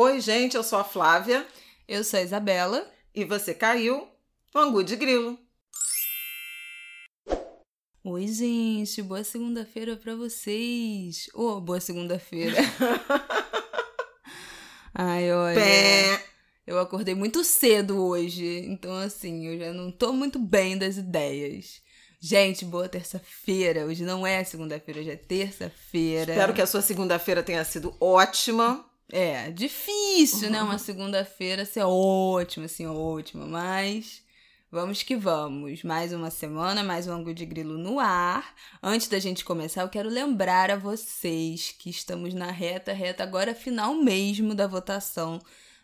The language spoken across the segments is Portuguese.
Oi, gente, eu sou a Flávia. Eu sou a Isabela. E você caiu no Angu de Grilo. Oi, gente, boa segunda-feira para vocês. Ô, oh, boa segunda-feira. Ai, olha. Pé. Eu acordei muito cedo hoje, então assim, eu já não tô muito bem das ideias. Gente, boa terça-feira. Hoje não é segunda-feira, hoje é terça-feira. Espero que a sua segunda-feira tenha sido ótima. É, difícil, né? Uma segunda-feira ser ótima, assim, ótima, mas vamos que vamos. Mais uma semana, mais um ângulo de grilo no ar. Antes da gente começar, eu quero lembrar a vocês que estamos na reta, reta agora final mesmo da votação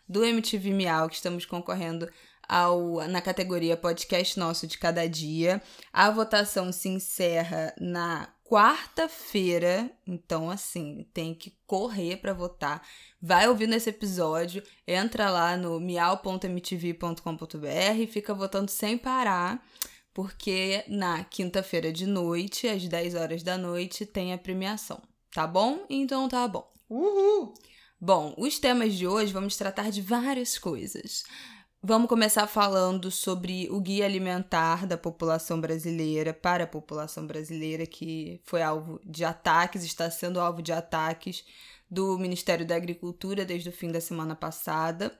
do MTV Miau, que estamos concorrendo ao, na categoria Podcast Nosso de Cada Dia. A votação se encerra na quarta-feira, então assim, tem que correr para votar. Vai ouvindo esse episódio, entra lá no miau.mtv.com.br e fica votando sem parar, porque na quinta-feira de noite, às 10 horas da noite, tem a premiação. Tá bom? Então tá bom. Uhul! Bom, os temas de hoje vamos tratar de várias coisas. Vamos começar falando sobre o guia alimentar da população brasileira para a população brasileira, que foi alvo de ataques, está sendo alvo de ataques do Ministério da Agricultura desde o fim da semana passada.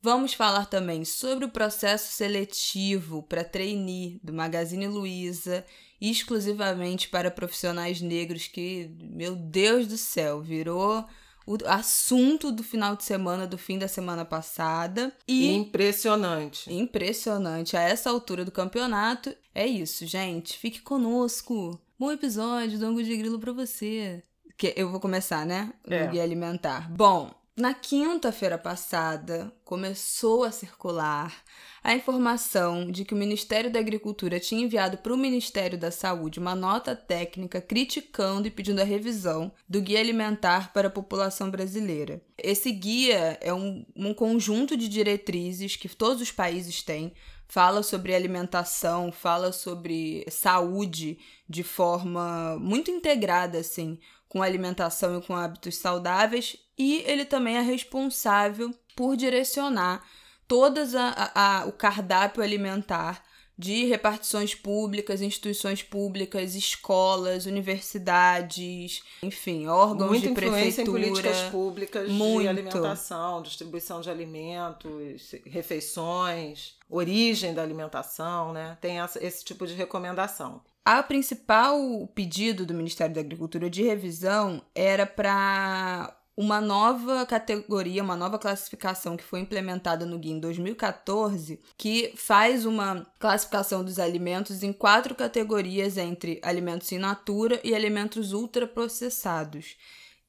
Vamos falar também sobre o processo seletivo para trainee do Magazine Luiza, exclusivamente para profissionais negros, que, meu Deus do céu, virou o assunto do final de semana, do fim da semana passada. E impressionante. Impressionante. A essa altura do campeonato, é isso, gente. Fique conosco. Bom episódio do Angu de Grilo pra você. Que eu vou começar, né? É. Guia Alimentar. Bom, na quinta-feira passada, começou a circular a informação de que o Ministério da Agricultura tinha enviado para o Ministério da Saúde uma nota técnica criticando e pedindo a revisão do Guia Alimentar para a População Brasileira. Esse guia é um, um conjunto de diretrizes que todos os países têm fala sobre alimentação, fala sobre saúde de forma muito integrada, assim, com alimentação e com hábitos saudáveis, e ele também é responsável por direcionar todas a, a, a, o cardápio alimentar de repartições públicas, instituições públicas, escolas, universidades, enfim, órgãos Muita de prefeitura. em políticas públicas muito. de alimentação, distribuição de alimentos, refeições, origem da alimentação, né? Tem essa, esse tipo de recomendação. A principal pedido do Ministério da Agricultura de revisão era para uma nova categoria, uma nova classificação que foi implementada no guia em 2014, que faz uma classificação dos alimentos em quatro categorias entre alimentos in natura e alimentos ultraprocessados.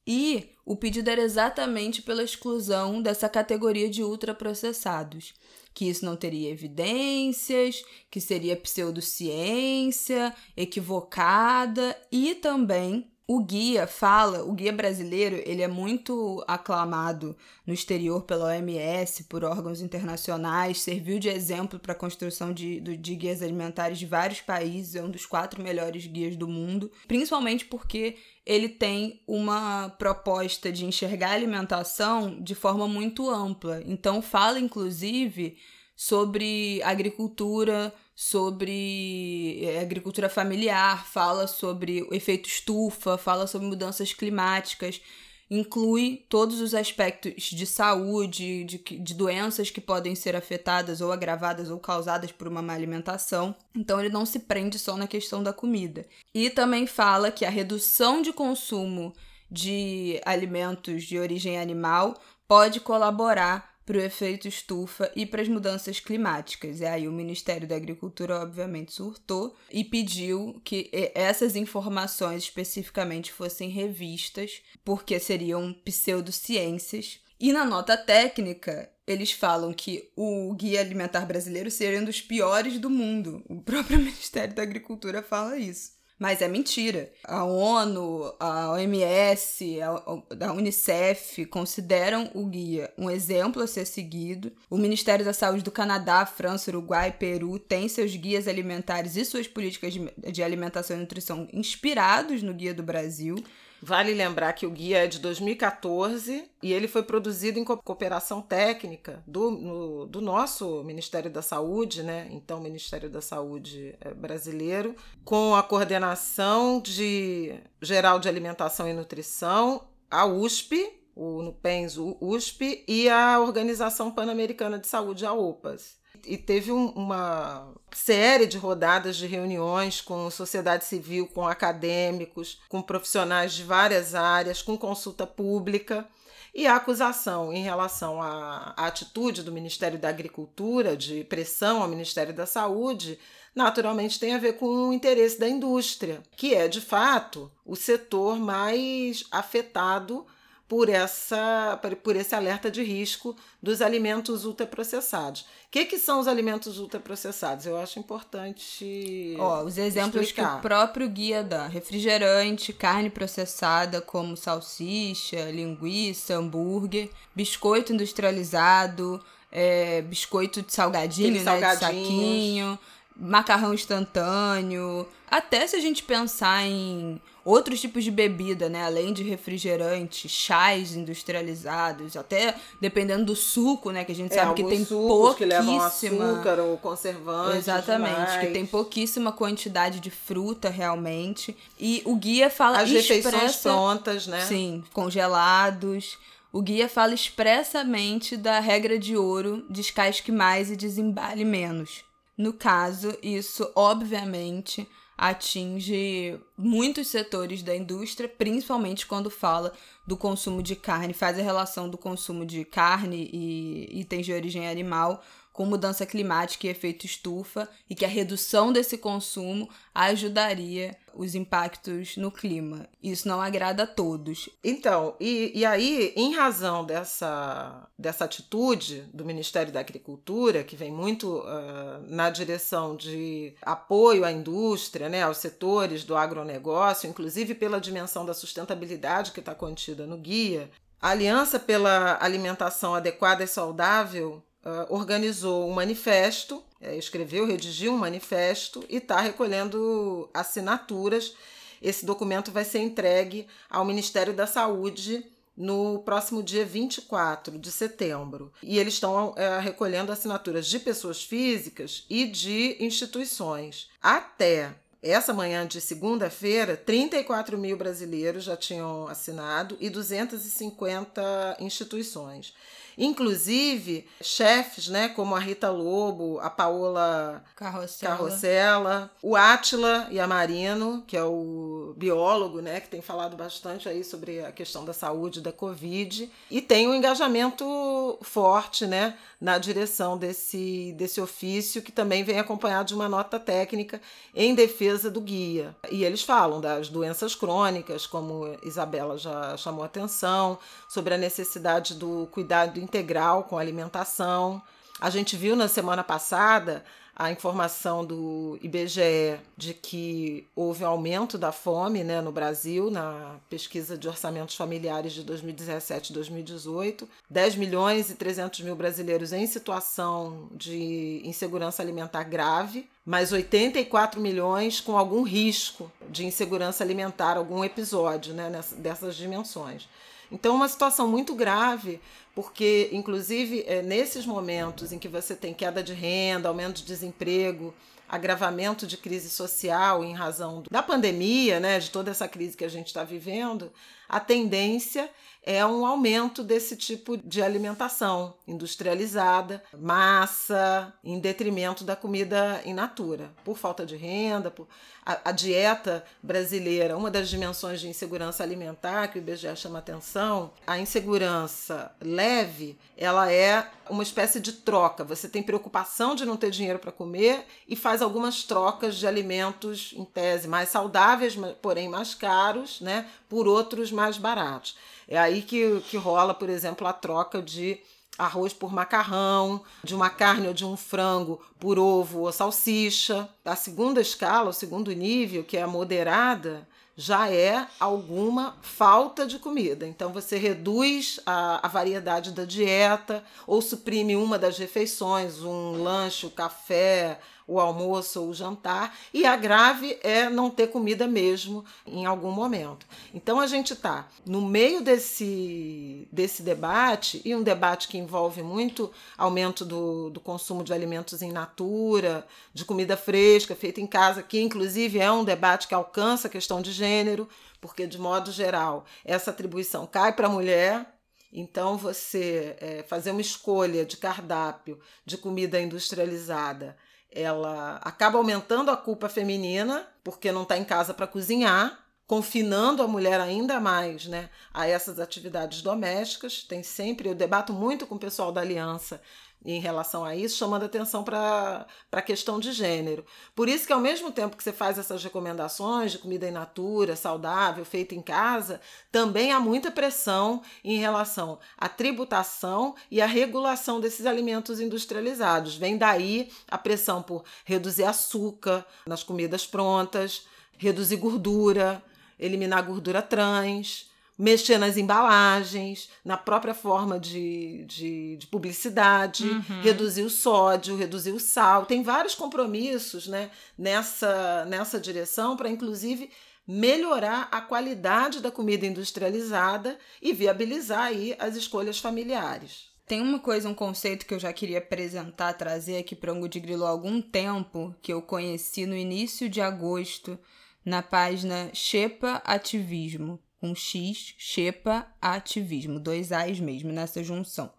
E o pedido era exatamente pela exclusão dessa categoria de ultraprocessados, que isso não teria evidências, que seria pseudociência, equivocada e também o guia fala, o guia brasileiro, ele é muito aclamado no exterior pela OMS, por órgãos internacionais, serviu de exemplo para a construção de, de guias alimentares de vários países, é um dos quatro melhores guias do mundo, principalmente porque ele tem uma proposta de enxergar a alimentação de forma muito ampla. Então fala, inclusive, sobre agricultura, sobre eh, agricultura familiar, fala sobre o efeito estufa, fala sobre mudanças climáticas, inclui todos os aspectos de saúde, de, de doenças que podem ser afetadas ou agravadas ou causadas por uma má alimentação. Então ele não se prende só na questão da comida. E também fala que a redução de consumo de alimentos de origem animal pode colaborar para o efeito estufa e para as mudanças climáticas. E aí o Ministério da Agricultura, obviamente, surtou e pediu que essas informações especificamente fossem revistas, porque seriam pseudociências. E na nota técnica, eles falam que o Guia Alimentar Brasileiro seria um dos piores do mundo. O próprio Ministério da Agricultura fala isso. Mas é mentira. A ONU, a OMS, a, Unicef consideram o guia um exemplo a ser seguido. O Ministério da Saúde do Canadá, França, Uruguai, Peru têm seus guias alimentares e suas políticas de alimentação e nutrição inspirados no Guia do Brasil. Vale lembrar que o guia é de 2014 e ele foi produzido em cooperação técnica do, no, do nosso Ministério da Saúde, né? Então, Ministério da Saúde é, brasileiro, com a coordenação de Geral de Alimentação e Nutrição, a USP, o NUPENS, USP e a Organização Pan-Americana de Saúde, a OPAS e teve um, uma série de rodadas de reuniões com sociedade civil, com acadêmicos, com profissionais de várias áreas, com consulta pública. E a acusação em relação à, à atitude do Ministério da Agricultura de pressão ao Ministério da Saúde naturalmente tem a ver com o interesse da indústria, que é de fato o setor mais afetado por, essa, por esse alerta de risco dos alimentos ultraprocessados. O que, que são os alimentos ultraprocessados? Eu acho importante. Ó, os exemplos explicar. que o próprio guia dá: refrigerante, carne processada, como salsicha, linguiça, hambúrguer, biscoito industrializado, é, biscoito de salgadinho, né, de saquinho macarrão instantâneo. Até se a gente pensar em outros tipos de bebida, né? Além de refrigerante, chás industrializados, até dependendo do suco, né? Que a gente é, sabe que tem pouquíssima... que levam açúcar ou conservante. Exatamente, demais. que tem pouquíssima quantidade de fruta realmente. E o guia fala... As expressa, refeições prontas, né? Sim, congelados. O guia fala expressamente da regra de ouro, descasque mais e desembale menos. No caso, isso obviamente atinge muitos setores da indústria, principalmente quando fala do consumo de carne, faz a relação do consumo de carne e itens de origem animal com mudança climática e efeito estufa, e que a redução desse consumo ajudaria os impactos no clima. Isso não agrada a todos. Então, e, e aí, em razão dessa, dessa atitude do Ministério da Agricultura, que vem muito uh, na direção de apoio à indústria, né, aos setores do agronegócio, inclusive pela dimensão da sustentabilidade que está contida no guia, a Aliança pela Alimentação Adequada e Saudável uh, organizou um manifesto, é, escreveu, redigiu um manifesto e está recolhendo assinaturas. Esse documento vai ser entregue ao Ministério da Saúde no próximo dia 24 de setembro. E eles estão é, recolhendo assinaturas de pessoas físicas e de instituições. Até essa manhã de segunda-feira, 34 mil brasileiros já tinham assinado e 250 instituições. Inclusive, chefes, né, como a Rita Lobo, a Paola Carrossela, Carrossela o Átila Yamarino, que é o biólogo, né, que tem falado bastante aí sobre a questão da saúde da Covid, e tem um engajamento forte, né, na direção desse, desse ofício, que também vem acompanhado de uma nota técnica em defesa do guia. E eles falam das doenças crônicas, como Isabela já chamou atenção, sobre a necessidade do cuidado integral com a alimentação. A gente viu na semana passada a informação do IBGE de que houve um aumento da fome né, no Brasil, na pesquisa de orçamentos familiares de 2017 e 2018. 10 milhões e 300 mil brasileiros em situação de insegurança alimentar grave, mas 84 milhões com algum risco de insegurança alimentar, algum episódio né, dessas dimensões. Então, uma situação muito grave, porque, inclusive, é, nesses momentos em que você tem queda de renda, aumento de desemprego, agravamento de crise social em razão da pandemia, né, de toda essa crise que a gente está vivendo, a tendência é um aumento desse tipo de alimentação industrializada, massa, em detrimento da comida in natura, por falta de renda, por a, a, dieta brasileira, uma das dimensões de insegurança alimentar que o IBGE chama atenção, a insegurança leve, ela é uma espécie de troca. Você tem preocupação de não ter dinheiro para comer e faz algumas trocas de alimentos, em tese, mais saudáveis, porém mais caros, né, por outros mais baratos. É aí que, que rola, por exemplo, a troca de arroz por macarrão, de uma carne ou de um frango por ovo ou salsicha. A segunda escala, o segundo nível, que é a moderada, já é alguma falta de comida. Então você reduz a, a variedade da dieta ou suprime uma das refeições, um lanche, um café, o almoço ou o jantar, e a grave é não ter comida mesmo em algum momento. Então a gente está no meio desse, desse debate, e um debate que envolve muito aumento do, do consumo de alimentos em natura, de comida fresca, feita em casa, que inclusive é um debate que alcança a questão de gênero, porque de modo geral essa atribuição cai para a mulher então, você é, fazer uma escolha de cardápio de comida industrializada, ela acaba aumentando a culpa feminina, porque não está em casa para cozinhar, confinando a mulher ainda mais né, a essas atividades domésticas. Tem sempre, eu debato muito com o pessoal da Aliança em relação a isso, chamando atenção para a questão de gênero. Por isso que, ao mesmo tempo que você faz essas recomendações de comida in natura, saudável, feita em casa, também há muita pressão em relação à tributação e à regulação desses alimentos industrializados. Vem daí a pressão por reduzir açúcar nas comidas prontas, reduzir gordura, eliminar gordura trans mexer nas embalagens, na própria forma de, de, de publicidade, uhum. reduzir o sódio, reduzir o sal. Tem vários compromissos né, nessa, nessa direção para, inclusive, melhorar a qualidade da comida industrializada e viabilizar aí as escolhas familiares. Tem uma coisa, um conceito que eu já queria apresentar, trazer aqui para o Ango de Grilo há algum tempo, que eu conheci no início de agosto na página Shepa Ativismo com X, Xepa, ativismo, dois A's mesmo nessa junção,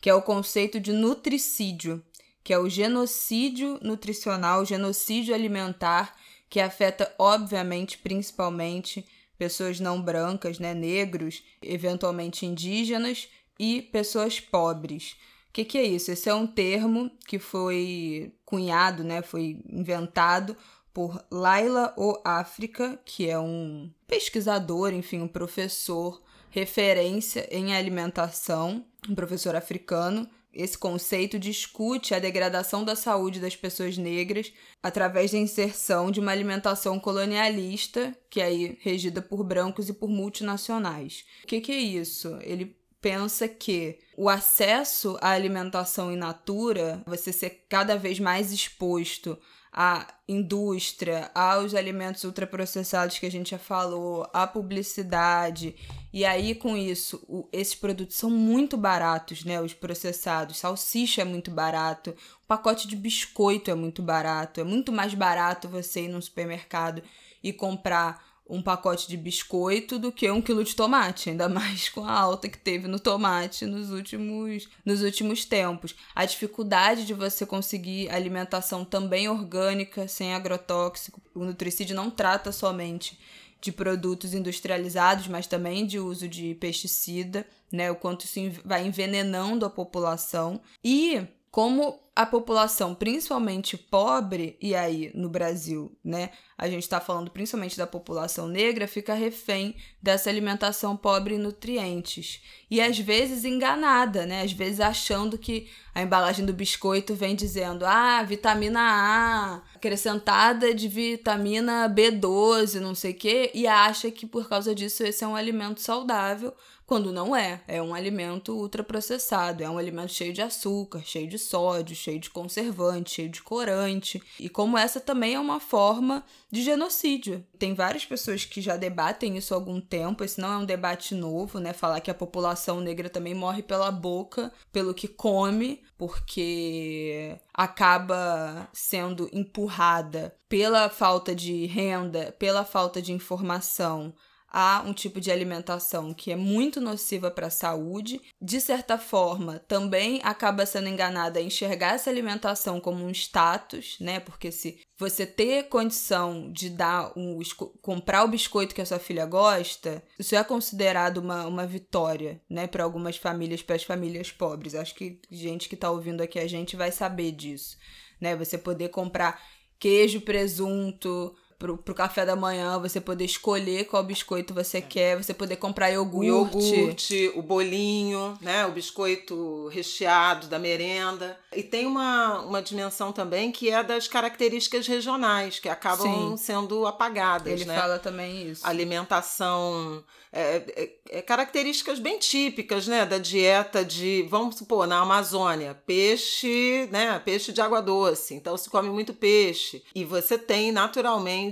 que é o conceito de nutricídio, que é o genocídio nutricional, genocídio alimentar, que afeta, obviamente, principalmente pessoas não brancas, né, negros, eventualmente indígenas e pessoas pobres. O que, que é isso? Esse é um termo que foi cunhado, né, foi inventado por Laila O África, que é um pesquisador, enfim, um professor referência em alimentação, um professor africano. Esse conceito discute a degradação da saúde das pessoas negras através da inserção de uma alimentação colonialista, que é aí regida por brancos e por multinacionais. O que, que é isso? Ele pensa que o acesso à alimentação in natura, você ser cada vez mais exposto à indústria, aos alimentos ultraprocessados que a gente já falou, à publicidade. E aí, com isso, o, esses produtos são muito baratos, né? Os processados. Salsicha é muito barato, o pacote de biscoito é muito barato. É muito mais barato você ir num supermercado e comprar um pacote de biscoito do que um quilo de tomate, ainda mais com a alta que teve no tomate nos últimos, nos últimos tempos. A dificuldade de você conseguir alimentação também orgânica, sem agrotóxico. O nutricídio não trata somente de produtos industrializados, mas também de uso de pesticida, né? O quanto isso vai envenenando a população. E como a população, principalmente pobre, e aí no Brasil, né, a gente está falando principalmente da população negra, fica refém dessa alimentação pobre em nutrientes. E às vezes enganada, né? Às vezes achando que a embalagem do biscoito vem dizendo, ah, vitamina A, acrescentada de vitamina B12, não sei o quê, e acha que por causa disso esse é um alimento saudável quando não é. É um alimento ultraprocessado, é um alimento cheio de açúcar, cheio de sódio, cheio de conservante, cheio de corante. E como essa também é uma forma de genocídio. Tem várias pessoas que já debatem isso há algum tempo, esse não é um debate novo, né? Falar que a população negra também morre pela boca, pelo que come, porque acaba sendo empurrada pela falta de renda, pela falta de informação a um tipo de alimentação que é muito nociva para a saúde. De certa forma, também acaba sendo enganada a enxergar essa alimentação como um status, né? Porque se você ter condição de dar um comprar o biscoito que a sua filha gosta, isso é considerado uma, uma vitória, né, para algumas famílias, para as famílias pobres. Acho que gente que está ouvindo aqui a gente vai saber disso, né? Você poder comprar queijo, presunto, pro, pro café da manhã, você poder escolher qual biscoito você é. quer, você poder comprar iogurte. O iogurte, o bolinho, né? O biscoito recheado da merenda. E tem uma, uma dimensão também que é das características regionais, que acabam Sim. sendo apagadas. Ele né? fala também isso. Alimentação. É, é, é, características bem típicas, né, da dieta de, vamos supor, na Amazônia, peixe, né, peixe de água doce, então se come muito peixe e você tem naturalmente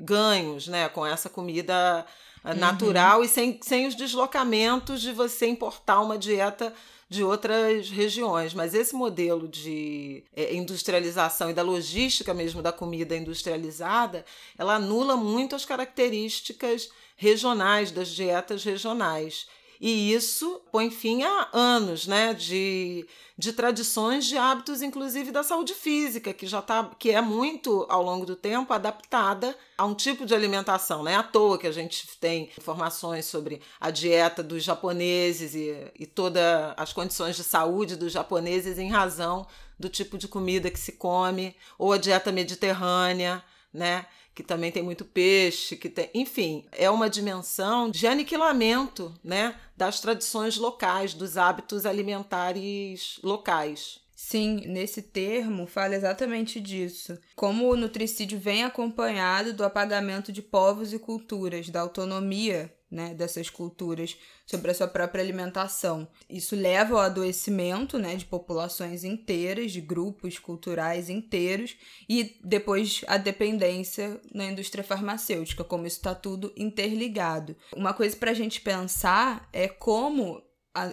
ganhos, né, com essa comida eh, uhum. natural e sem, sem os deslocamentos de você importar uma dieta de outras regiões. Mas esse modelo de é, industrialização e da logística mesmo da comida industrializada, ela anula muito as características regionais das dietas regionais. E isso põe fim a anos né, de, de tradições, de hábitos, inclusive da saúde física, que já tá, que é muito, ao longo do tempo, adaptada a um tipo de alimentação. Não é à toa que a gente tem informações sobre a dieta dos japoneses e, e todas as condições de saúde dos japoneses em razão do tipo de comida que se come, ou a dieta mediterrânea, né? Que também tem muito peixe, que tem, enfim, é uma dimensão de aniquilamento, né, das tradições locais, dos hábitos alimentares locais. Sim, nesse termo fala exatamente disso. Como o nutricídio vem acompanhado do apagamento de povos e culturas, da autonomia né, dessas culturas sobre a sua própria alimentação. Isso leva ao adoecimento né, de populações inteiras, de grupos culturais inteiros, e depois a dependência na indústria farmacêutica, como isso está tudo interligado. Uma coisa para a gente pensar é como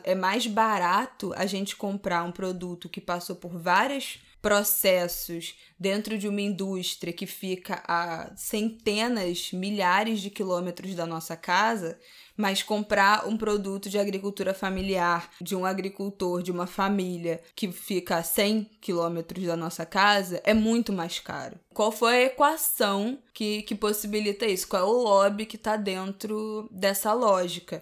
é mais barato a gente comprar um produto que passou por várias processos dentro de uma indústria que fica a centenas, milhares de quilômetros da nossa casa, mas comprar um produto de agricultura familiar de um agricultor, de uma família que fica a 100 quilômetros da nossa casa é muito mais caro. Qual foi a equação que, que possibilita isso? Qual é o lobby que está dentro dessa lógica?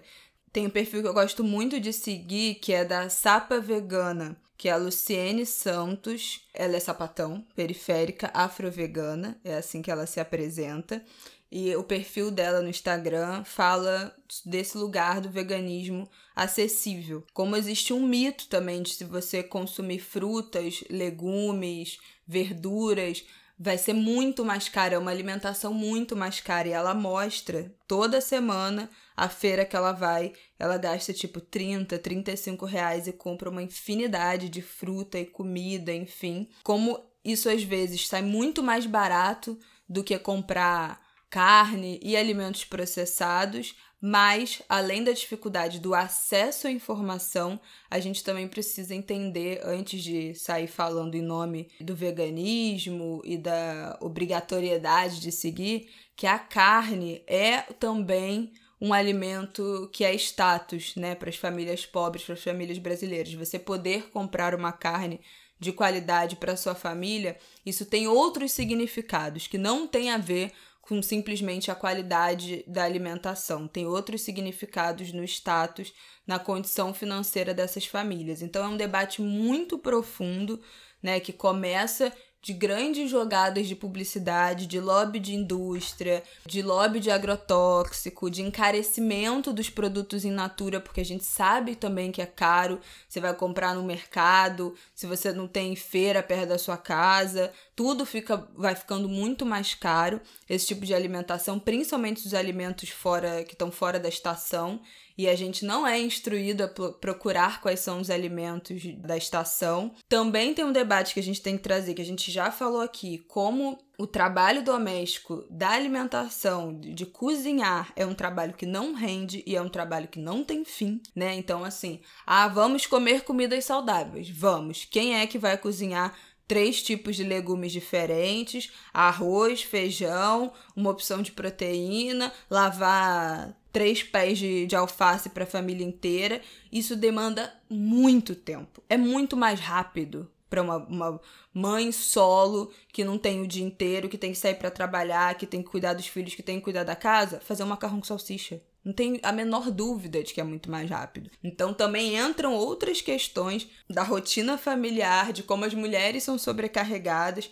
Tem um perfil que eu gosto muito de seguir, que é da Sapa Vegana que é a Luciene Santos. Ela é sapatão, periférica, afro-vegana, é assim que ela se apresenta. E o perfil dela no Instagram fala desse lugar do veganismo acessível. Como existe um mito também de se você consumir frutas, legumes, verduras, vai ser muito mais cara, é uma alimentação muito mais cara. E ela mostra toda semana a feira que ela vai, ela gasta tipo 30, 35 reais e compra uma infinidade de fruta e comida, enfim. Como isso às vezes sai muito mais barato do que comprar carne e alimentos processados, mas além da dificuldade do acesso à informação, a gente também precisa entender, antes de sair falando em nome do veganismo e da obrigatoriedade de seguir, que a carne é também um alimento que é status, né, para as famílias pobres, para as famílias brasileiras. Você poder comprar uma carne de qualidade para sua família, isso tem outros significados que não tem a ver com simplesmente a qualidade da alimentação, tem outros significados no status, na condição financeira dessas famílias. Então é um debate muito profundo, né, que começa de grandes jogadas de publicidade, de lobby de indústria, de lobby de agrotóxico, de encarecimento dos produtos in natura, porque a gente sabe também que é caro. Você vai comprar no mercado, se você não tem feira perto da sua casa, tudo fica vai ficando muito mais caro. Esse tipo de alimentação, principalmente os alimentos fora que estão fora da estação e a gente não é instruído a procurar quais são os alimentos da estação. Também tem um debate que a gente tem que trazer, que a gente já falou aqui, como o trabalho doméstico da alimentação, de cozinhar, é um trabalho que não rende e é um trabalho que não tem fim, né? Então, assim, ah, vamos comer comidas saudáveis. Vamos. Quem é que vai cozinhar três tipos de legumes diferentes, arroz, feijão, uma opção de proteína, lavar três pés de, de alface para a família inteira. Isso demanda muito tempo. É muito mais rápido para uma, uma mãe solo que não tem o dia inteiro, que tem que sair para trabalhar, que tem que cuidar dos filhos, que tem que cuidar da casa, fazer um macarrão com salsicha. Não tem a menor dúvida de que é muito mais rápido. Então também entram outras questões da rotina familiar, de como as mulheres são sobrecarregadas,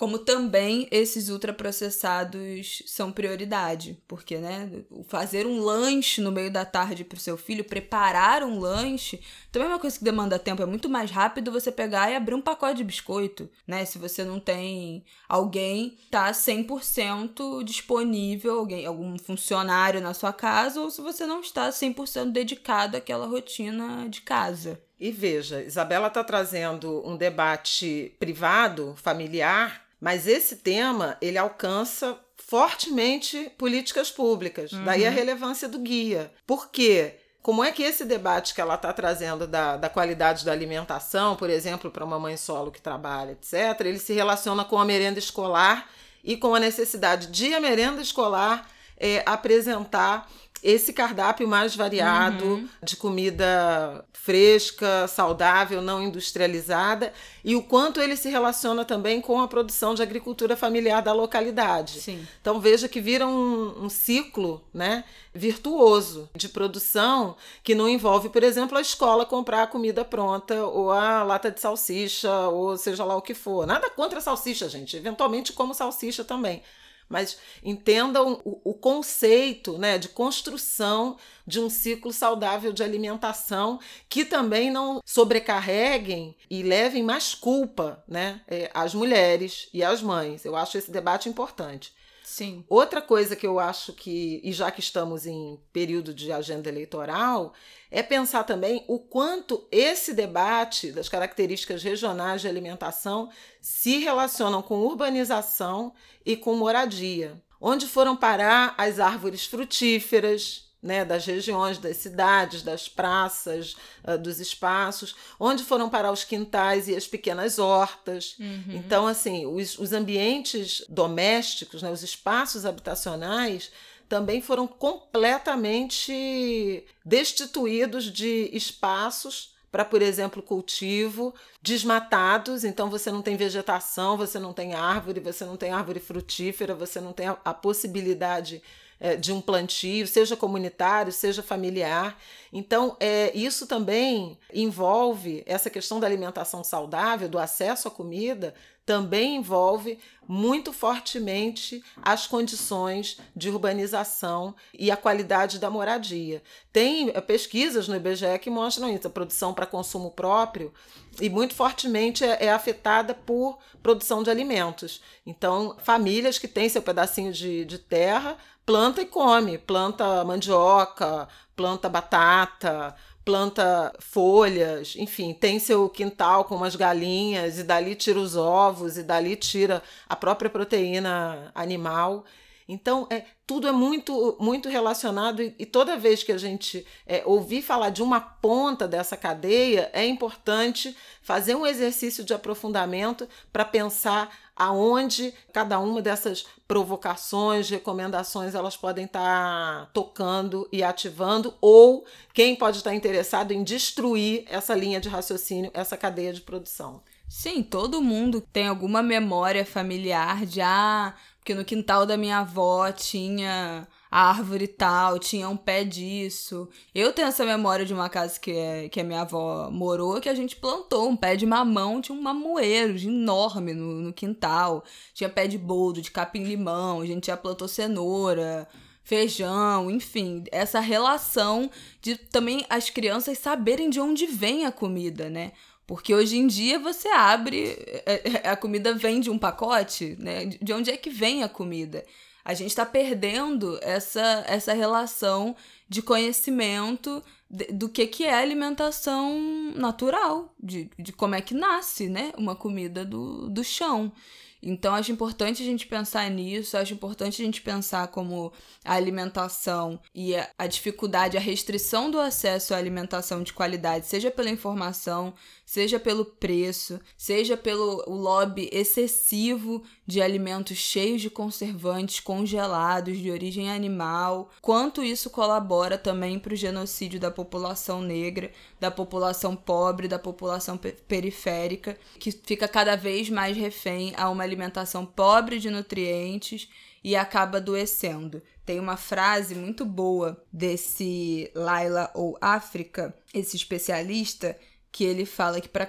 como também esses ultraprocessados são prioridade, porque, né, fazer um lanche no meio da tarde para o seu filho, preparar um lanche, também é uma coisa que demanda tempo, é muito mais rápido você pegar e abrir um pacote de biscoito, né, se você não tem alguém tá 100% disponível, alguém, algum funcionário na sua casa, ou se você não está 100% dedicado àquela rotina de casa. E veja, Isabela está trazendo um debate privado, familiar, mas esse tema ele alcança fortemente políticas públicas. Uhum. Daí a relevância do guia. Por quê? Como é que esse debate que ela está trazendo da, da qualidade da alimentação, por exemplo, para uma mãe solo que trabalha, etc., ele se relaciona com a merenda escolar e com a necessidade de a merenda escolar é, apresentar esse cardápio mais variado uhum. de comida fresca, saudável, não industrializada e o quanto ele se relaciona também com a produção de agricultura familiar da localidade. Sim. Então veja que vira um, um ciclo, né, virtuoso de produção que não envolve, por exemplo, a escola comprar a comida pronta ou a lata de salsicha ou seja lá o que for. Nada contra a salsicha, gente. Eventualmente como salsicha também mas entendam o, o, conceito né, de construção de um ciclo saudável de alimentação que também não sobrecarreguem e levem mais culpa né, é, às mulheres e às mães. Eu acho esse debate importante. Sim. Outra coisa que eu acho que, e já que estamos em período de agenda eleitoral, é pensar também o quanto esse debate das características regionais de alimentação se relacionam com urbanização e com moradia. Onde foram parar as árvores frutíferas, né, das regiões, das cidades, das praças, uh, dos espaços, onde foram parar os quintais e as pequenas hortas. Uhum. Então, assim, os, os ambientes domésticos, né, os espaços habitacionais, também foram completamente destituídos de espaços para, por exemplo, cultivo, desmatados, então você não tem vegetação, você não tem árvore, você não tem árvore frutífera, você não tem a, a possibilidade de um plantio, seja comunitário, seja familiar. Então, é, isso também envolve essa questão da alimentação saudável, do acesso à comida, também envolve muito fortemente as condições de urbanização e a qualidade da moradia. Tem é, pesquisas no IBGE que mostram isso, a produção para consumo próprio, e muito fortemente é, é, afetada por produção de alimentos. Então, famílias que têm seu pedacinho de, de terra planta e come. Planta mandioca, planta batata, planta folhas, enfim, tem seu quintal com umas galinhas e dali tira os ovos e dali tira a própria proteína animal. Então, é, tudo é muito, muito relacionado e, e toda vez que a gente é, ouvir falar de uma ponta dessa cadeia, é importante fazer um exercício de aprofundamento para pensar aonde cada uma dessas provocações, recomendações, elas podem estar tá tocando e ativando, ou quem pode estar tá interessado em destruir essa linha de raciocínio, essa cadeia de produção. Sim, todo mundo tem alguma memória familiar de ah, porque no quintal da minha avó tinha árvore tal, tinha um pé disso. Eu tenho essa memória de uma casa que, é, que a minha avó morou, que a gente plantou um pé de mamão, tinha um mamoeiro enorme no, no quintal. Tinha pé de boldo, de capim-limão, a gente já plantou cenoura feijão, enfim, essa relação de também as crianças saberem de onde vem a comida, né? Porque hoje em dia você abre, é, é, a comida vem de um pacote, né? De onde é que vem a comida? A gente está perdendo essa, essa relação de conhecimento do que, que é alimentação natural, de, de como é que nasce né? uma comida do, do chão. Então, acho importante a gente pensar nisso, acho importante a gente pensar como a alimentação e a dificuldade, a restrição do acesso à alimentação de qualidade, seja pela informação, seja pelo preço, seja pelo lobby excessivo de alimentos cheios de conservantes congelados de origem animal, quanto isso colabora também para o genocídio da população negra, da população pobre, da população periférica, que fica cada vez mais refém a uma alimentação pobre de nutrientes e acaba adoecendo. Tem uma frase muito boa desse Laila ou África, esse especialista, que ele fala que para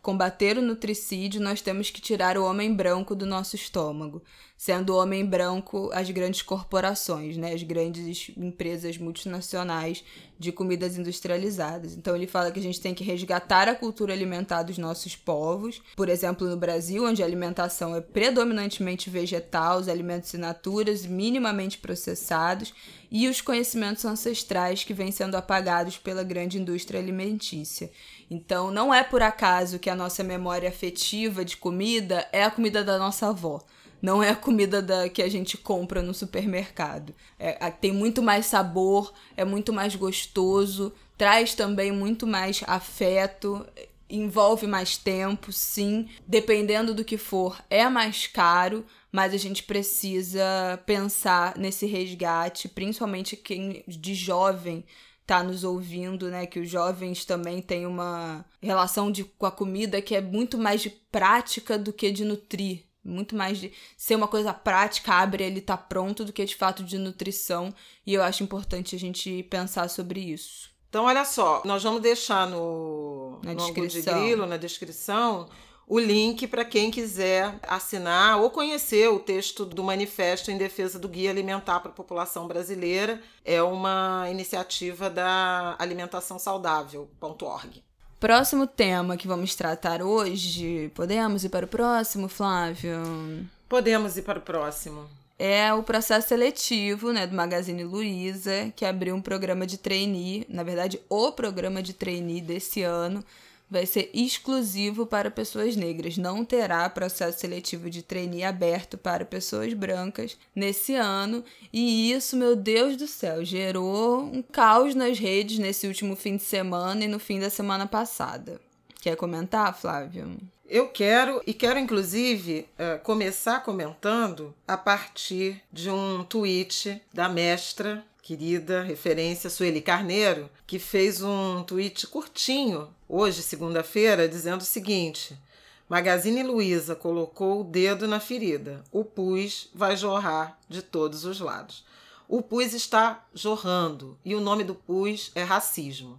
combater o nutricídio nós temos que tirar o homem branco do nosso estômago, sendo homem branco as grandes corporações, né, as grandes empresas multinacionais de comidas industrializadas. Então ele fala que a gente tem que resgatar a cultura alimentar dos nossos povos, por exemplo, no Brasil, onde a alimentação é predominantemente vegetal, os alimentos in naturas minimamente processados e os conhecimentos ancestrais que vêm sendo apagados pela grande indústria alimentícia. Então, não é por acaso que a nossa memória afetiva de comida é a comida da nossa avó. Não é a comida da, que a gente compra no supermercado. É, tem muito mais sabor, é muito mais gostoso, traz também muito mais afeto, envolve mais tempo, sim. Dependendo do que for, é mais caro, mas a gente precisa pensar nesse resgate, principalmente quem de jovem tá nos ouvindo, né, que os jovens também têm uma relação de, com a comida que é muito mais de prática do que de nutrir. Muito mais de ser uma coisa prática, abre ele tá pronto, do que de fato de nutrição. E eu acho importante a gente pensar sobre isso. Então, olha só, nós vamos deixar no, na no descrição. de grilo, na descrição, o link para quem quiser assinar ou conhecer o texto do Manifesto em Defesa do Guia Alimentar para a População Brasileira. É uma iniciativa da alimentação saudável.org. Próximo tema que vamos tratar hoje. Podemos ir para o próximo, Flávio? Podemos ir para o próximo. É o processo seletivo né, do Magazine Luiza, que abriu um programa de trainee, na verdade, o programa de trainee desse ano vai ser exclusivo para pessoas negras. Não terá processo seletivo de trainee aberto para pessoas brancas nesse ano. E isso, meu Deus do céu, gerou um caos nas redes nesse último fim de semana e no fim da semana passada. Quer comentar, Flávio? Eu quero, e quero inclusive uh, começar comentando a partir de um tweet da mestra querida referência Sueli Carneiro, que fez um tweet curtinho hoje, segunda-feira, dizendo o seguinte: Magazine Luiza colocou o dedo na ferida. O pus vai jorrar de todos os lados. O pus está jorrando e o nome do pus é racismo.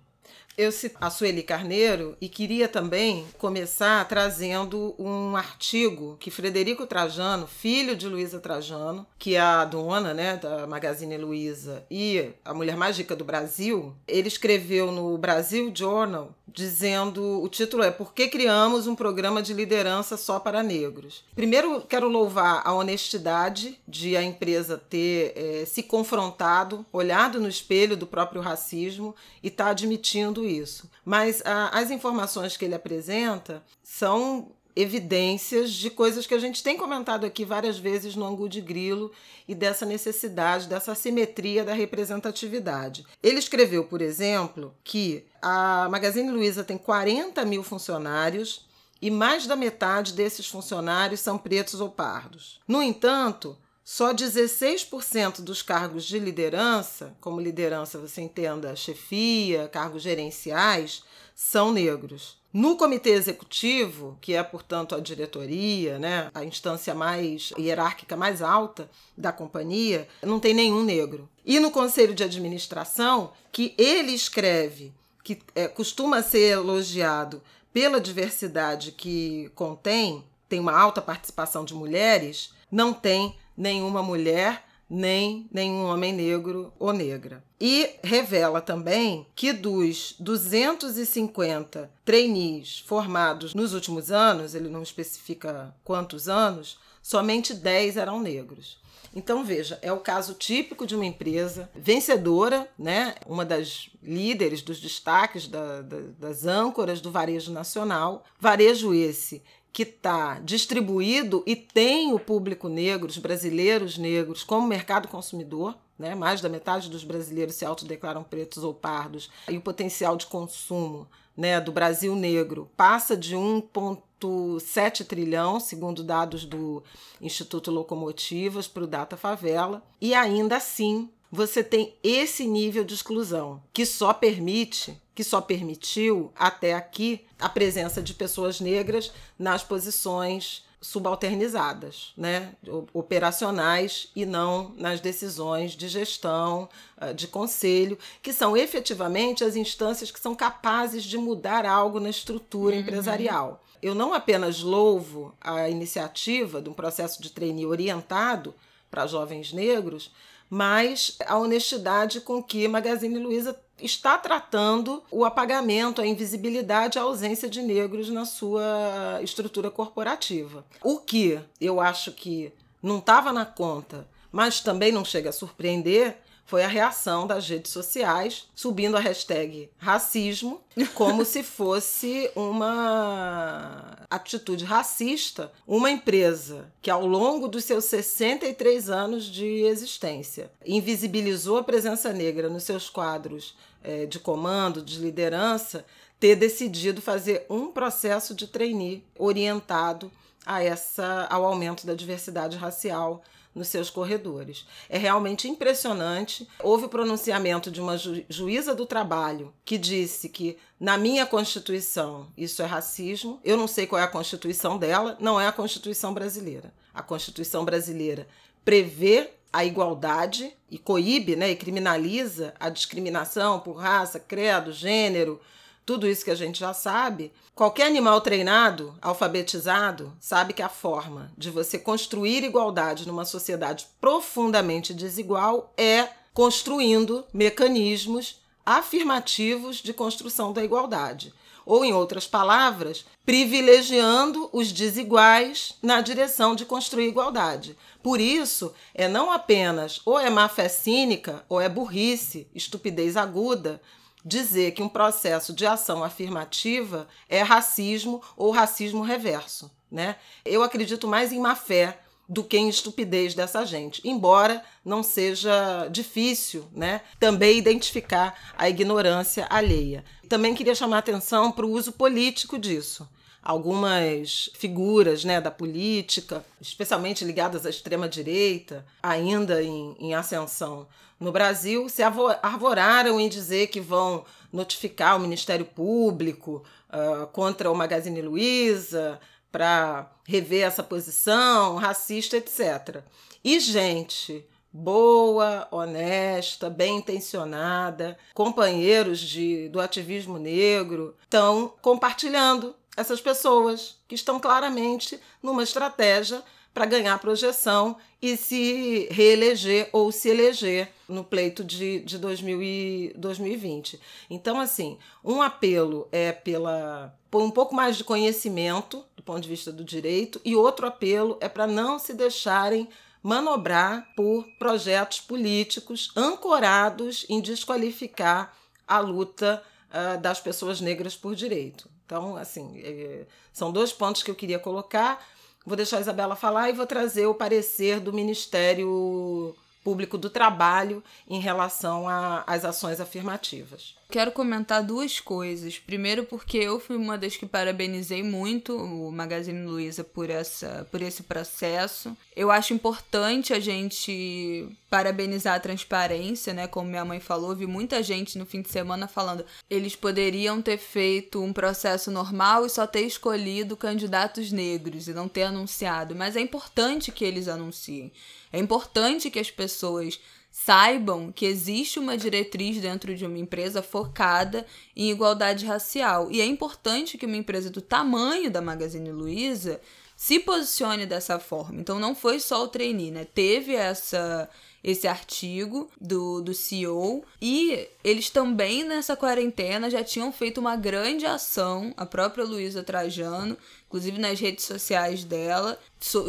Eu cito a Sueli Carneiro e queria também começar trazendo um artigo que Frederico Trajano, filho de Luísa Trajano, que é a dona né, da Magazine Luiza e a mulher mais rica do Brasil, ele escreveu no Brasil Journal dizendo: o título é Por que criamos um programa de liderança só para negros? Primeiro, quero louvar a honestidade de a empresa ter é, se confrontado, olhado no espelho do próprio racismo e está admitindo isso. Mas a, as informações que ele apresenta são evidências de coisas que a gente tem comentado aqui várias vezes no Angu de Grilo e dessa necessidade, dessa simetria da representatividade. Ele escreveu, por exemplo, que a Magazine Luiza tem 40 mil funcionários e mais da metade desses funcionários são pretos ou pardos. No entanto, só 16% dos cargos de liderança, como liderança você entenda chefia, cargos gerenciais, são negros. No comitê executivo, que é, portanto, a diretoria, né, a instância mais hierárquica mais alta da companhia, não tem nenhum negro. E no conselho de administração, que ele escreve, que é, costuma ser elogiado pela diversidade que contém, tem uma alta participação de mulheres, não tem nenhuma mulher nem nenhum homem negro ou negra. E revela também que dos 250 trainees formados nos últimos anos, ele não especifica quantos anos, somente 10 eram negros. Então, veja, é o caso típico de uma empresa vencedora, né? uma das líderes, dos destaques, da, da, das âncoras do varejo nacional. Varejo esse que está distribuído e tem o público negro, os brasileiros negros, como mercado consumidor. Né? Mais da metade dos brasileiros se autodeclaram pretos ou pardos. E o potencial de consumo né, do Brasil negro passa de 1,7 trilhão, segundo dados do Instituto Locomotivas, para o Data Favela. E ainda assim, você tem esse nível de exclusão, que só permite, que só permitiu até aqui a presença de pessoas negras nas posições subalternizadas, né, operacionais e não nas decisões de gestão, ah, de conselho, que são efetivamente as instâncias que são capazes de mudar algo na estrutura uhum. empresarial. Eu não apenas louvo a iniciativa de um processo de trainee orientado para jovens negros, mas a honestidade com que Magazine Luiza está tratando o apagamento, a invisibilidade, a ausência de negros na sua estrutura corporativa. O que eu acho que não estava na conta, mas também não chega a surpreender, foi a reação das redes sociais, subindo a hashtag racismo, como se fosse uma atitude racista, uma empresa que ao longo dos seus 63 anos de existência invisibilizou a presença negra nos seus quadros é, de comando, de liderança, ter decidido fazer um processo de trainee orientado a essa, ao aumento da diversidade racial nos seus corredores. É realmente impressionante. Houve o pronunciamento de uma ju juíza do trabalho que disse que, na minha Constituição, isso é racismo. Eu não sei qual é a Constituição dela, não é a Constituição brasileira. A Constituição brasileira prevê a igualdade e coíbe né, e criminaliza a discriminação por raça, credo, gênero, tudo isso que a gente já sabe, qualquer animal treinado, alfabetizado, sabe que a forma de você construir igualdade numa sociedade profundamente desigual é construindo mecanismos afirmativos de construção da igualdade. Ou, em outras palavras, privilegiando os desiguais na direção de construir igualdade. Por isso, é não apenas ou é má fé cínica, ou é burrice, estupidez aguda, dizer que um processo de ação afirmativa é racismo ou racismo reverso. Né? Eu acredito mais em má fé do que em estupidez dessa gente, embora não seja difícil né, também identificar a ignorância alheia. Também queria chamar atenção para o uso político disso. Algumas figuras né, da política, especialmente ligadas à extrema-direita, ainda em, em ascensão, no Brasil se arvoraram em dizer que vão notificar o Ministério Público uh, contra o Magazine Luiza para rever essa posição racista, etc. E gente boa, honesta, bem intencionada, companheiros de, do ativismo negro, estão compartilhando essas pessoas que estão claramente numa estratégia para ganhar projeção e se reeleger ou se eleger no pleito de, de 2000 e 2020. Então, assim, um apelo é pela por um pouco mais de conhecimento do ponto de vista do direito e outro apelo é para não se deixarem manobrar por projetos políticos ancorados em desqualificar a luta uh, das pessoas negras por direito. Então, assim, é, são dois pontos que eu queria colocar. Vou deixar a Isabela falar e vou trazer o parecer do Ministério Público do Trabalho em relação às ações afirmativas. Quero comentar duas coisas. Primeiro, porque eu fui uma das que parabenizei muito o Magazine Luiza por, essa, por esse processo. Eu acho importante a gente parabenizar a transparência, né? Como minha mãe falou, vi muita gente no fim de semana falando eles poderiam ter feito um processo normal e só ter escolhido candidatos negros e não ter anunciado. Mas é importante que eles anunciem. É importante que as pessoas saibam que existe uma diretriz dentro de uma empresa focada em igualdade racial. E é importante que uma empresa do tamanho da Magazine Luiza se posicione dessa forma. Então não foi só o trainee, né? Teve essa esse artigo do, do CEO. E eles também, nessa quarentena, já tinham feito uma grande ação, a própria Luísa Trajano, inclusive nas redes sociais dela,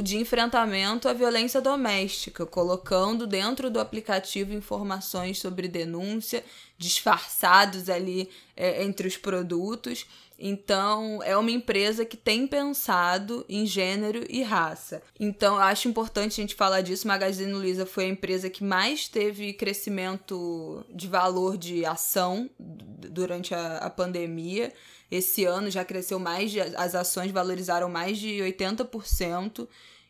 de enfrentamento à violência doméstica, colocando dentro do aplicativo informações sobre denúncia, disfarçados ali é, entre os produtos. Então, é uma empresa que tem pensado em gênero e raça. Então, eu acho importante a gente falar disso. Magazine Luiza foi a empresa que mais teve crescimento de valor de ação durante a, a pandemia. Esse ano já cresceu mais, de, as ações valorizaram mais de 80%.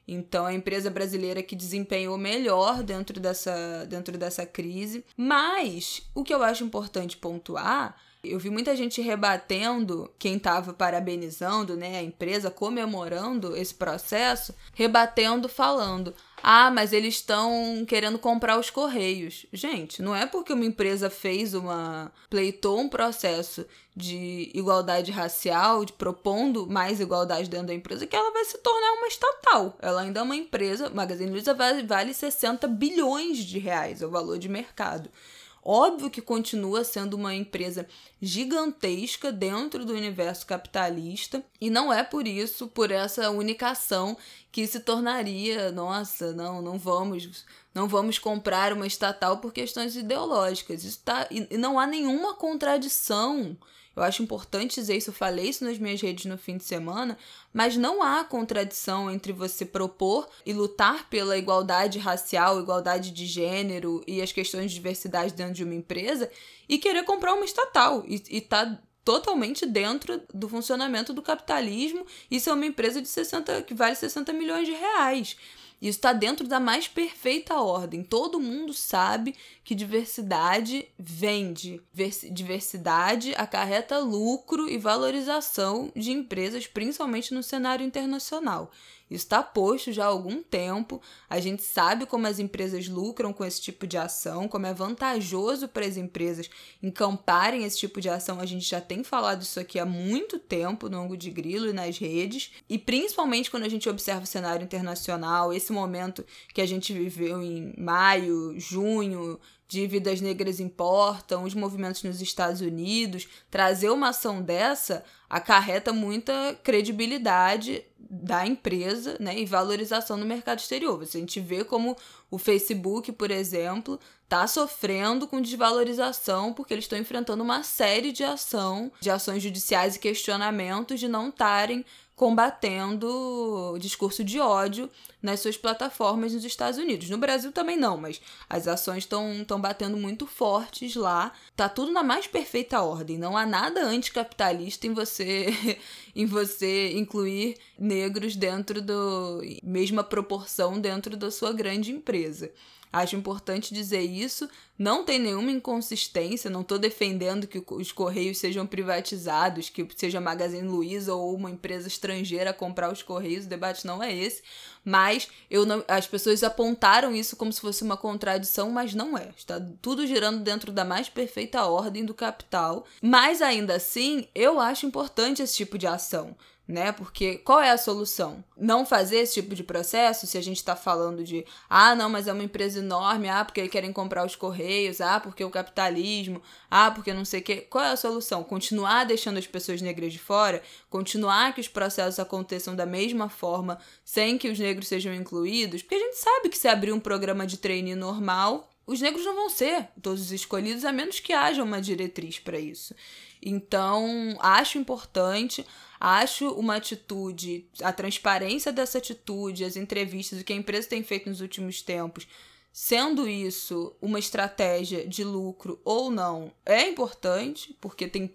Então, é a empresa brasileira que desempenhou melhor dentro dessa, dentro dessa crise. Mas, o que eu acho importante pontuar Eu vi muita gente rebatendo, quem estava parabenizando, né, a empresa, comemorando esse processo, rebatendo, falando: ah, mas eles estão querendo comprar os correios. Gente, não é porque uma empresa fez uma. pleitou um processo de igualdade racial, de propondo mais igualdade dentro da empresa, que ela vai se tornar uma estatal. Ela ainda é uma empresa. Magazine Luiza vale, vale 60 bilhões de reais, é o valor de mercado. Óbvio que continua sendo uma empresa gigantesca dentro do universo capitalista e não é por isso, por essa unicação que se tornaria, nossa, não, não vamos, não vamos comprar uma estatal por questões ideológicas. Isso tá, e não há nenhuma contradição eu acho importante dizer isso, eu falei isso nas minhas redes no fim de semana, mas não há contradição entre você propor e lutar pela igualdade racial, igualdade de gênero e as questões de diversidade dentro de uma empresa e querer comprar uma estatal e, e tá totalmente dentro do funcionamento do capitalismo. Isso é uma empresa de 60 que vale 60 milhões de reais. Isso está dentro da mais perfeita ordem. Todo mundo sabe que diversidade vende. Diversidade acarreta lucro e valorização de empresas, principalmente no cenário internacional. Isso está posto já há algum tempo. A gente sabe como as empresas lucram com esse tipo de ação, como é vantajoso para as empresas encamparem esse tipo de ação. A gente já tem falado isso aqui há muito tempo no ângulo de grilo e nas redes. E principalmente quando a gente observa o cenário internacional, esse momento que a gente viveu em maio, junho, dívidas negras importam, os movimentos nos Estados Unidos, trazer uma ação dessa acarreta muita credibilidade da empresa né, e valorização no mercado exterior. A gente vê como o Facebook, por exemplo, está sofrendo com desvalorização porque eles estão enfrentando uma série de ação, de ações judiciais e questionamentos de não estarem combatendo discurso de ódio nas suas plataformas nos Estados Unidos. No Brasil também não, mas as ações estão batendo muito fortes lá. Tá tudo na mais perfeita ordem. Não há nada anticapitalista em você em você incluir negros dentro do mesma proporção dentro da sua grande empresa. Acho importante dizer isso. Não tem nenhuma inconsistência, não estou defendendo que os Correios sejam privatizados, que seja Magazine Luiza ou uma empresa estrangeira comprar os Correios, o debate não é esse. Mas eu não, as pessoas apontaram isso como se fosse uma contradição, mas não é. Está tudo girando dentro da mais perfeita ordem do capital. Mas ainda assim, eu acho importante esse tipo de ação né? Porque qual é a solução? Não fazer esse tipo de processo, se a gente está falando de, ah, não, mas é uma empresa enorme, ah, porque querem comprar os correios, ah, porque o capitalismo, ah, porque não sei o quê. Qual é a solução? Continuar deixando as pessoas negras de fora? Continuar que os processos aconteçam da mesma forma, sem que os negros sejam incluídos? Porque a gente sabe que se abrir um programa de treine normal, os negros não vão ser todos os escolhidos, a menos que haja uma diretriz para isso. Então, acho importante, acho uma atitude, a transparência dessa atitude, as entrevistas, o que a empresa tem feito nos últimos tempos, sendo isso uma estratégia de lucro ou não, é importante, porque tem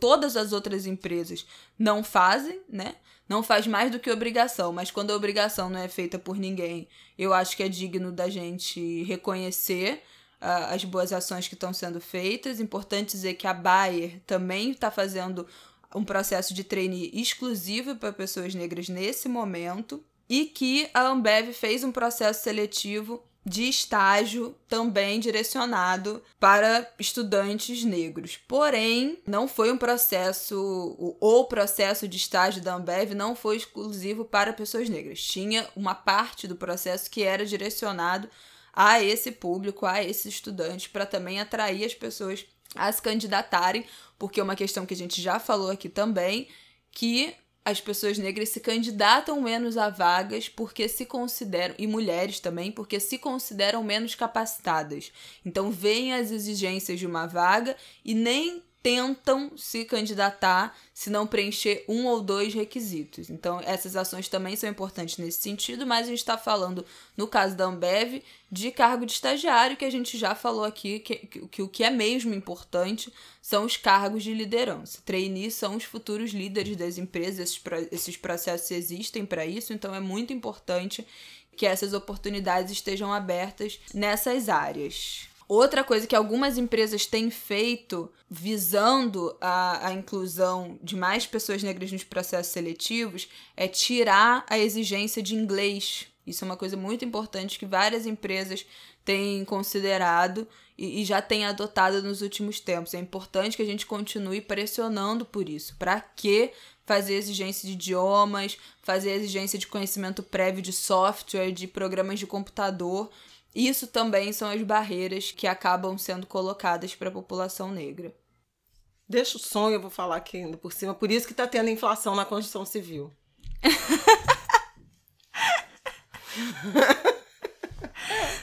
todas as outras empresas não fazem, né? Não faz mais do que obrigação, mas quando a obrigação não é feita por ninguém, eu acho que é digno da gente reconhecer as boas ações que estão sendo feitas. Importante dizer que a Bayer também está fazendo um processo de treine exclusivo para pessoas negras nesse momento e que a Ambev fez um processo seletivo de estágio também direcionado para estudantes negros. Porém, não foi um processo, o, processo de estágio da Ambev não foi exclusivo para pessoas negras. Tinha uma parte do processo que era direcionado a esse público, a esses estudantes, para também atrair as pessoas a se candidatarem, porque é uma questão que a gente já falou aqui também, que as pessoas negras se candidatam menos a vagas porque se consideram, e mulheres também, porque se consideram menos capacitadas. Então, veem as exigências de uma vaga e nem tentam se candidatar se não preencher um ou dois requisitos. Então, essas ações também são importantes nesse sentido, mas a gente está falando, no caso da Ambev, de cargo de estagiário, que a gente já falou aqui, que, que, que o que é mesmo importante são os cargos de liderança. Trainees são os futuros líderes das empresas, esses, esses processos existem para isso, então é muito importante que essas oportunidades estejam abertas nessas áreas. Outra coisa que algumas empresas têm feito visando a, a inclusão de mais pessoas negras nos processos seletivos é tirar a exigência de inglês. Isso é uma coisa muito importante que várias empresas têm considerado e, e já têm adotado nos últimos tempos. É importante que a gente continue pressionando por isso. Para que fazer exigência de idiomas, fazer exigência de conhecimento prévio de software, de programas de computador? Isso também são as barreiras que acabam sendo colocadas para a população negra. Deixa o sonho, eu vou falar aqui ainda por cima. Por isso que está tendo inflação na construção civil.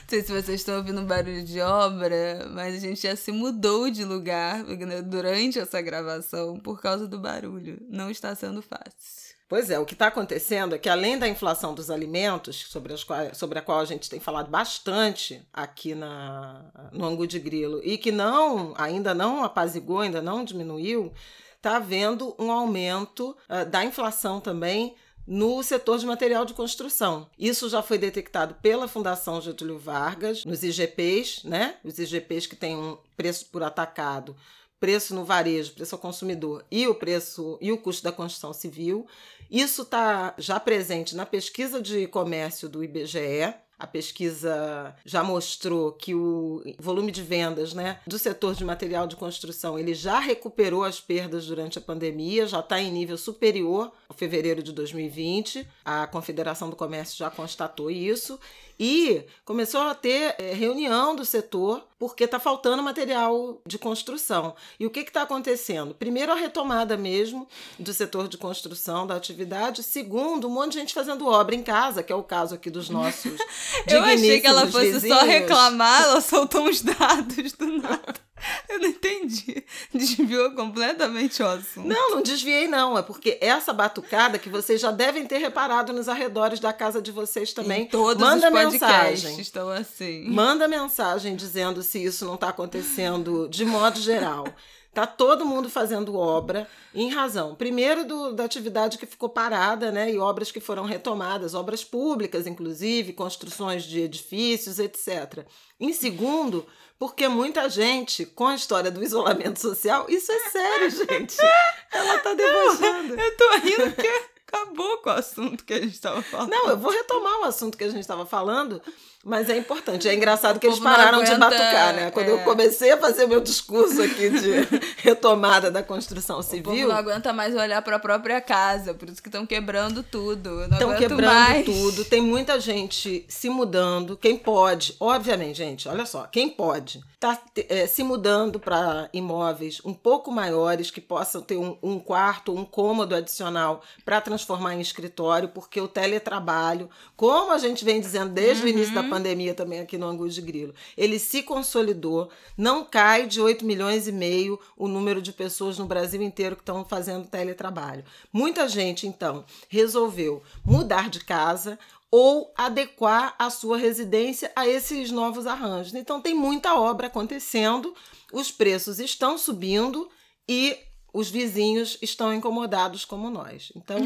Não sei se vocês estão ouvindo barulho de obra, mas a gente já se mudou de lugar durante essa gravação por causa do barulho. Não está sendo fácil. Pois é, o que está acontecendo é que além da inflação dos alimentos, sobre, as sobre a qual a gente tem falado bastante aqui na, no Angu de Grilo, e que não ainda não apazigou, ainda não diminuiu, está havendo um aumento uh, da inflação também no setor de material de construção. Isso já foi detectado pela Fundação Getúlio Vargas, nos IGPs, né? Os IGPs que têm um preço por atacado preço no varejo, preço ao consumidor e o preço e o custo da construção civil. Isso está já presente na pesquisa de comércio do IBGE. A pesquisa já mostrou que o volume de vendas né, do setor de material de construção ele já recuperou as perdas durante a pandemia, já está em nível superior ao fevereiro de 2020. A Confederação do Comércio já constatou isso. E começou a ter é, reunião do setor porque está faltando material de construção. E o que está acontecendo? Primeiro, a retomada mesmo do setor de construção, da atividade. Segundo, um monte de gente fazendo obra em casa, que é o caso aqui dos nossos. Eu achei que ela fosse vizinhos. só reclamar, ela soltou uns dados do nada. Eu não entendi. Desviou completamente o assunto. Não, não desviei, não. É porque essa batucada que vocês já devem ter reparado nos arredores da casa de vocês também. Em todos Manda os podcasts mensagem. estão assim. Manda mensagem dizendo se isso não está acontecendo de modo geral. Tá todo mundo fazendo obra em razão, primeiro, do, da atividade que ficou parada, né? E obras que foram retomadas, obras públicas, inclusive, construções de edifícios, etc. Em segundo, porque muita gente, com a história do isolamento social, isso é sério, gente. Ela tá debochando. Eu tô rindo porque acabou com o assunto que a gente estava falando. Não, eu vou retomar o assunto que a gente estava falando, mas é importante. É engraçado que eles pararam de batucar, né? Quando é... eu comecei a fazer meu discurso aqui de retomada da construção civil. O povo não aguenta mais olhar para a própria casa, por isso que estão quebrando tudo. Estão quebrando mais. tudo. Tem muita gente se mudando. Quem pode, obviamente, gente, olha só, quem pode tá é, se mudando para imóveis um pouco maiores que possam ter um, um quarto, um cômodo adicional para transformar em escritório, porque o teletrabalho, como a gente vem dizendo desde uhum. o início da pandemia também aqui no Angus de Grilo. Ele se consolidou, não cai de 8 milhões e meio o número de pessoas no Brasil inteiro que estão fazendo teletrabalho. Muita gente, então, resolveu mudar de casa ou adequar a sua residência a esses novos arranjos. Então tem muita obra acontecendo, os preços estão subindo e os vizinhos estão incomodados como nós. Então,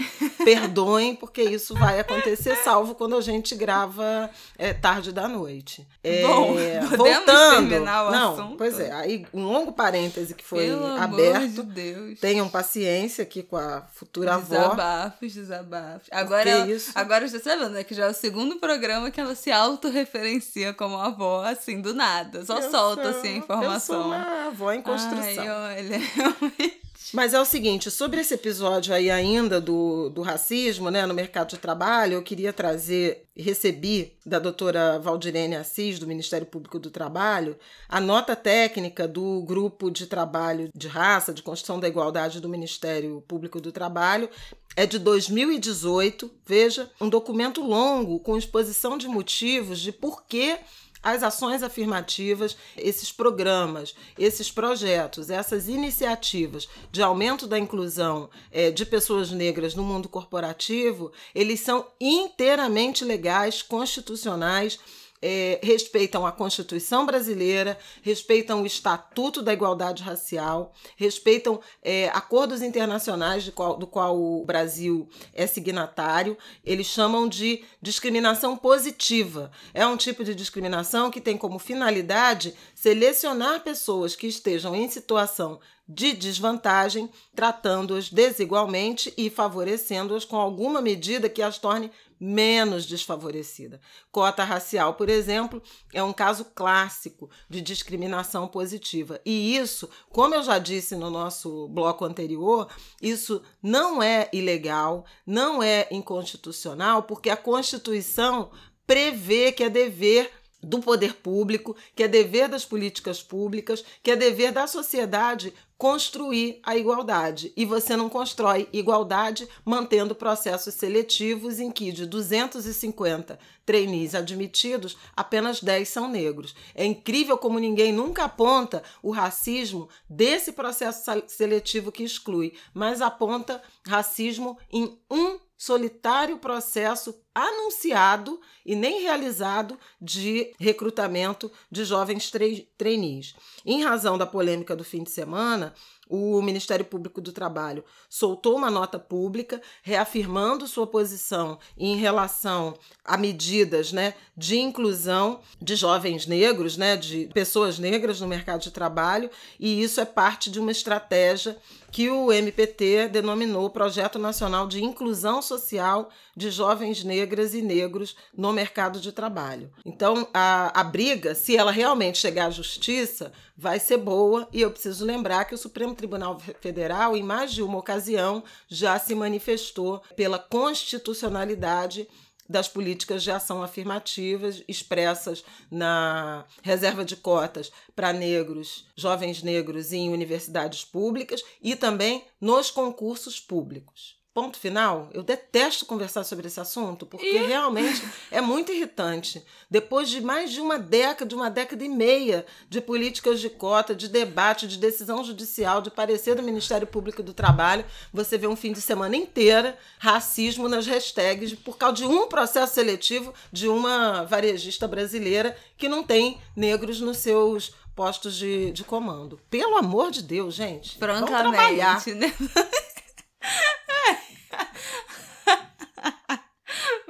perdoem, porque isso vai acontecer, salvo quando a gente grava é, tarde da noite. É, Bom, voltando. terminar o não, assunto? Pois é, aí um longo parêntese que foi Pelo aberto. De Tenham paciência aqui com a futura desabafos, avó. Desabafos, desabafos. Agora, ela, isso? agora você sabendo, né, que já é o segundo programa que ela se autorreferencia como avó, assim, do nada. Só eu solta, sou, assim, a informação. Eu sou uma avó em construção. Ai, olha, realmente. Mas é o seguinte, sobre esse episódio aí ainda do, do racismo né, no mercado de trabalho, eu queria trazer, recebi da doutora Valdirene Assis, do Ministério Público do Trabalho, a nota técnica do grupo de trabalho de raça, de construção da igualdade do Ministério Público do Trabalho, é de 2018, veja, um documento longo com exposição de motivos de por que as ações afirmativas, esses programas, esses projetos, essas iniciativas de aumento da inclusão é, de pessoas negras no mundo corporativo, eles são inteiramente legais, constitucionais é, respeitam a Constituição brasileira, respeitam o Estatuto da Igualdade Racial, respeitam é, acordos internacionais qual, do qual o Brasil é signatário. Eles chamam de discriminação positiva. É um tipo de discriminação que tem como finalidade selecionar pessoas que estejam em situação de desvantagem, tratando-as desigualmente e favorecendo-as com alguma medida que as torne menos desfavorecida. Cota racial, por exemplo, é um caso clássico de discriminação positiva. E isso, como eu já disse no nosso bloco anterior, isso não é ilegal, não é inconstitucional, porque a Constituição prevê que é dever do poder público, que é dever das políticas públicas, que é dever da sociedade construir a igualdade. E você não constrói igualdade mantendo processos seletivos em que de 250 trainees admitidos, apenas 10 são negros. É incrível como ninguém nunca aponta o racismo desse processo seletivo que exclui, mas aponta racismo em um solitário processo anunciado e nem realizado de recrutamento de jovens trainees. Em razão da polêmica do fim de semana, o Ministério Público do Trabalho soltou uma nota pública reafirmando sua posição em relação a medidas né, de inclusão de jovens negros, né, de pessoas negras no mercado de trabalho, e isso é parte de uma estratégia que o MPT denominou Projeto Nacional de Inclusão Social de Jovens Negras e Negros no Mercado de Trabalho. Então, a, a briga, se ela realmente chegar à justiça, vai ser boa, e eu preciso lembrar que o Supremo Tribunal Federal, em mais de uma ocasião, já se manifestou pela constitucionalidade das políticas de ação afirmativas expressas na reserva de cotas para negros, jovens negros em universidades públicas e também nos concursos públicos. Ponto final. Eu detesto conversar sobre esse assunto, porque e? realmente é muito irritante. Depois de mais de uma década, de uma década e meia de políticas de cota, de debate, de decisão judicial, de parecer do Ministério Público do Trabalho, você vê um fim de semana inteira racismo nas hashtags por causa de um processo seletivo de uma varejista brasileira que não tem negros nos seus postos de, de comando. Pelo amor de Deus, gente. Francamente, vamos trabalhar. né?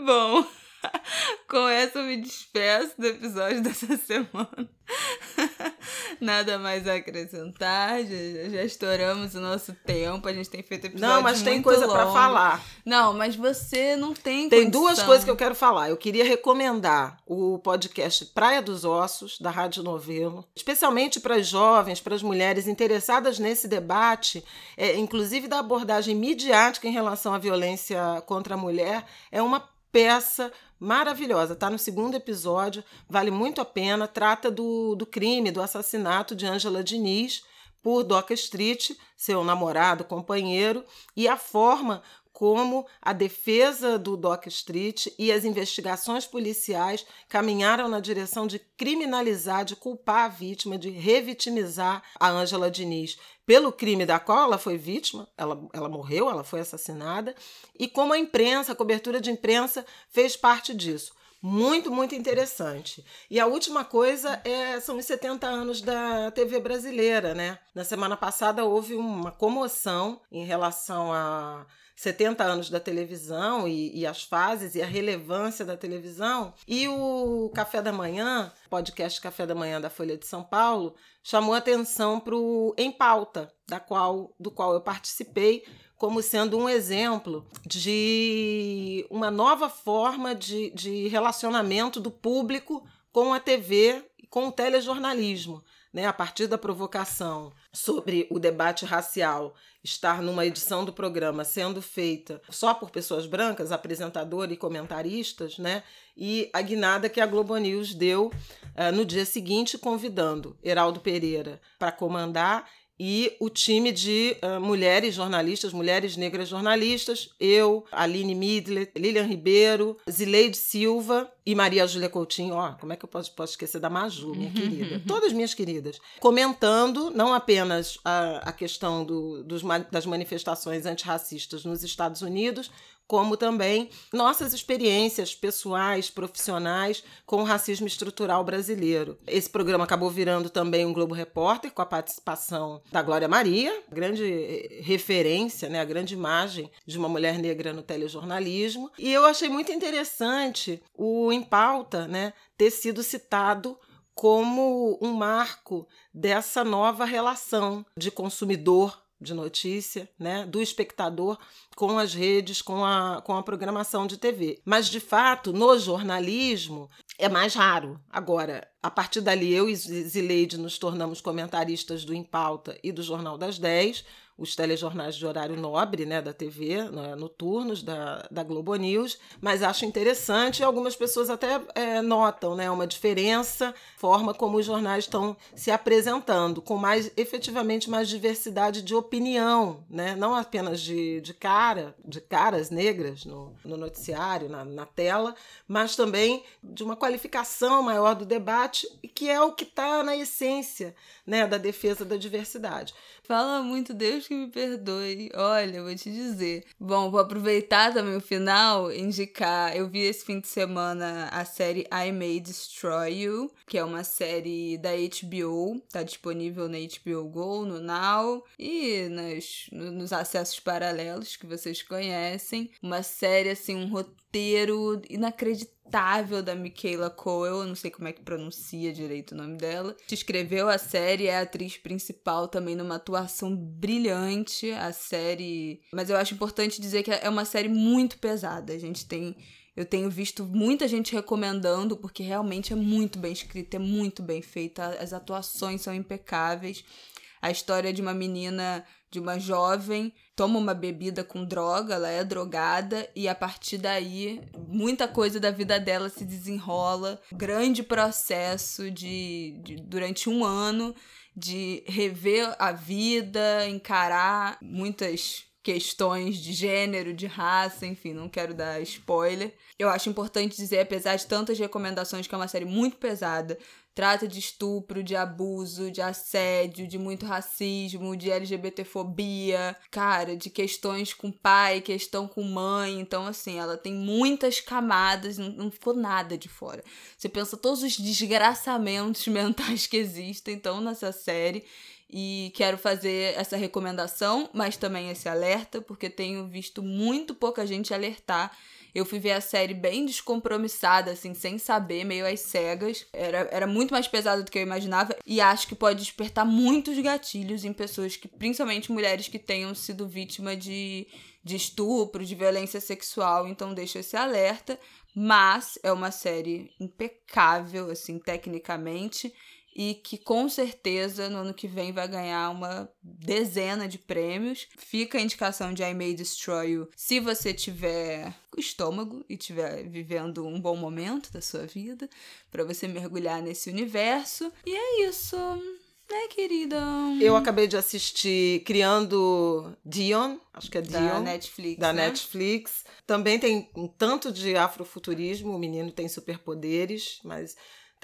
Bom, com essa eu me despeço do episódio dessa semana. Nada mais a acrescentar, já, já, estouramos o nosso tempo, a gente tem feito episódios Não, mas tem coisa para falar. Não, mas você não tem Tem condição. duas coisas que eu quero falar. Eu queria recomendar o podcast Praia dos Ossos, da Rádio Novelo, especialmente para as jovens, para as mulheres interessadas nesse debate, é, inclusive da abordagem midiática em relação à violência contra a mulher, é uma peça maravilhosa. Está no segundo episódio, vale muito a pena. Trata do, do crime, do assassinato de Angela Diniz por Doca Street, seu namorado, companheiro, e a forma como a defesa do Doc Street e as investigações policiais caminharam na direção de criminalizar, de culpar a vítima, de revitimizar a Ângela Diniz pelo crime da qual ela foi vítima, ela, ela morreu, ela foi assassinada, e como a imprensa, a cobertura de imprensa fez parte disso. Muito, muito interessante. E a última coisa é, são os 70 anos da TV brasileira, né? Na semana passada houve uma comoção em relação a 70 anos da televisão e, e, as fases e a relevância da televisão. E o Café da Manhã, podcast Café da Manhã da Folha de São Paulo, chamou atenção para o Em Pauta, da qual, do qual eu participei, como sendo um exemplo de uma nova forma de, de relacionamento do público com a TV com o telejornalismo. Né, a partir da provocação sobre o debate racial estar numa edição do programa sendo feita só por pessoas brancas, apresentador e comentaristas, né? E a guinada que a Globo News deu uh, no dia seguinte, convidando Heraldo Pereira para comandar e o time de uh, mulheres jornalistas, mulheres negras jornalistas, eu, Aline Midler, Lilian Ribeiro, Zileide Silva e Maria Júlia Coutinho, ó, como é que eu posso, posso esquecer da Maju, minha querida? Todas minhas queridas. Comentando não apenas a, a questão do, dos, das manifestações antirracistas nos Estados Unidos, como também nossas experiências pessoais, profissionais com o racismo estrutural brasileiro. Esse programa acabou virando também um Globo Repórter com a participação da Glória Maria, grande eh, referência, né, a grande imagem de uma mulher negra no telejornalismo. E eu achei muito interessante o Em Pauta, né, ter sido citado como um marco dessa nova relação de consumidor de notícia, né, do espectador com as redes, com a, com a programação de TV. Mas, de fato, no jornalismo é mais raro. Agora, a partir dali, eu e Zileide nos tornamos comentaristas do Impauta e do Jornal das 10, os telejornais de horário nobre, né, da TV, né, noturnos da, da Globo News, mas acho interessante e algumas pessoas até é, notam, né, uma diferença, forma como os jornais estão se apresentando, com mais, efetivamente, mais diversidade de opinião, né, não apenas de, de cara, de caras negras no, no noticiário, na, na tela, mas também de uma qualificação maior do debate, que é o que está na essência né, da defesa da diversidade. Fala muito, Deus que me perdoe. Olha, vou te dizer. Bom, vou aproveitar também o final, indicar. Eu vi esse fim de semana a série I May Destroy You, que é uma série da HBO, tá disponível na HBO Go, no Now e nas, nos acessos paralelos que vocês conhecem. Uma série, assim, um roteiro inacreditável inacreditável da Michaela Coel, eu não sei como é que pronuncia direito o nome dela. Escreveu a série, é a atriz principal também numa atuação brilhante. A série. Mas eu acho importante dizer que é uma série muito pesada. A gente tem. Eu tenho visto muita gente recomendando, porque realmente é muito bem escrita, é muito bem feita, as atuações são impecáveis. A história de uma menina de uma jovem, toma uma bebida com droga, ela é drogada e a partir daí muita coisa da vida dela se desenrola. Grande processo de, de durante um ano de rever a vida, encarar muitas questões de gênero, de raça, enfim, não quero dar spoiler. Eu acho importante dizer, apesar de tantas recomendações, que é uma série muito pesada, trata de estupro, de abuso, de assédio, de muito racismo, de LGBTfobia, cara, de questões com pai, questão com mãe. Então, assim, ela tem muitas camadas, não, ficou nada de fora. Você pensa todos os desgraçamentos mentais que existem, então, nessa série. E quero fazer essa recomendação, mas também esse alerta, porque tenho visto muito pouca gente alertar eu fui ver a série bem descompromissada, assim, sem saber, meio às cegas. Era, era muito mais pesado do que eu imaginava. E acho que pode despertar muitos gatilhos em pessoas que, principalmente mulheres que tenham sido vítima de, de estupro, de violência sexual. Então deixa esse alerta. Mas é uma série impecável, assim, tecnicamente e que com certeza no ano que vem vai ganhar uma dezena de prêmios. Fica a indicação de I May Destroy You se você tiver estômago e estiver vivendo um bom momento da sua vida, para você mergulhar nesse universo. E é isso. Né, querida? Eu acabei de assistir Criando Dion, acho que é Dion. Da Netflix. Da né? Netflix. Também tem um tanto de afrofuturismo, o menino tem superpoderes, mas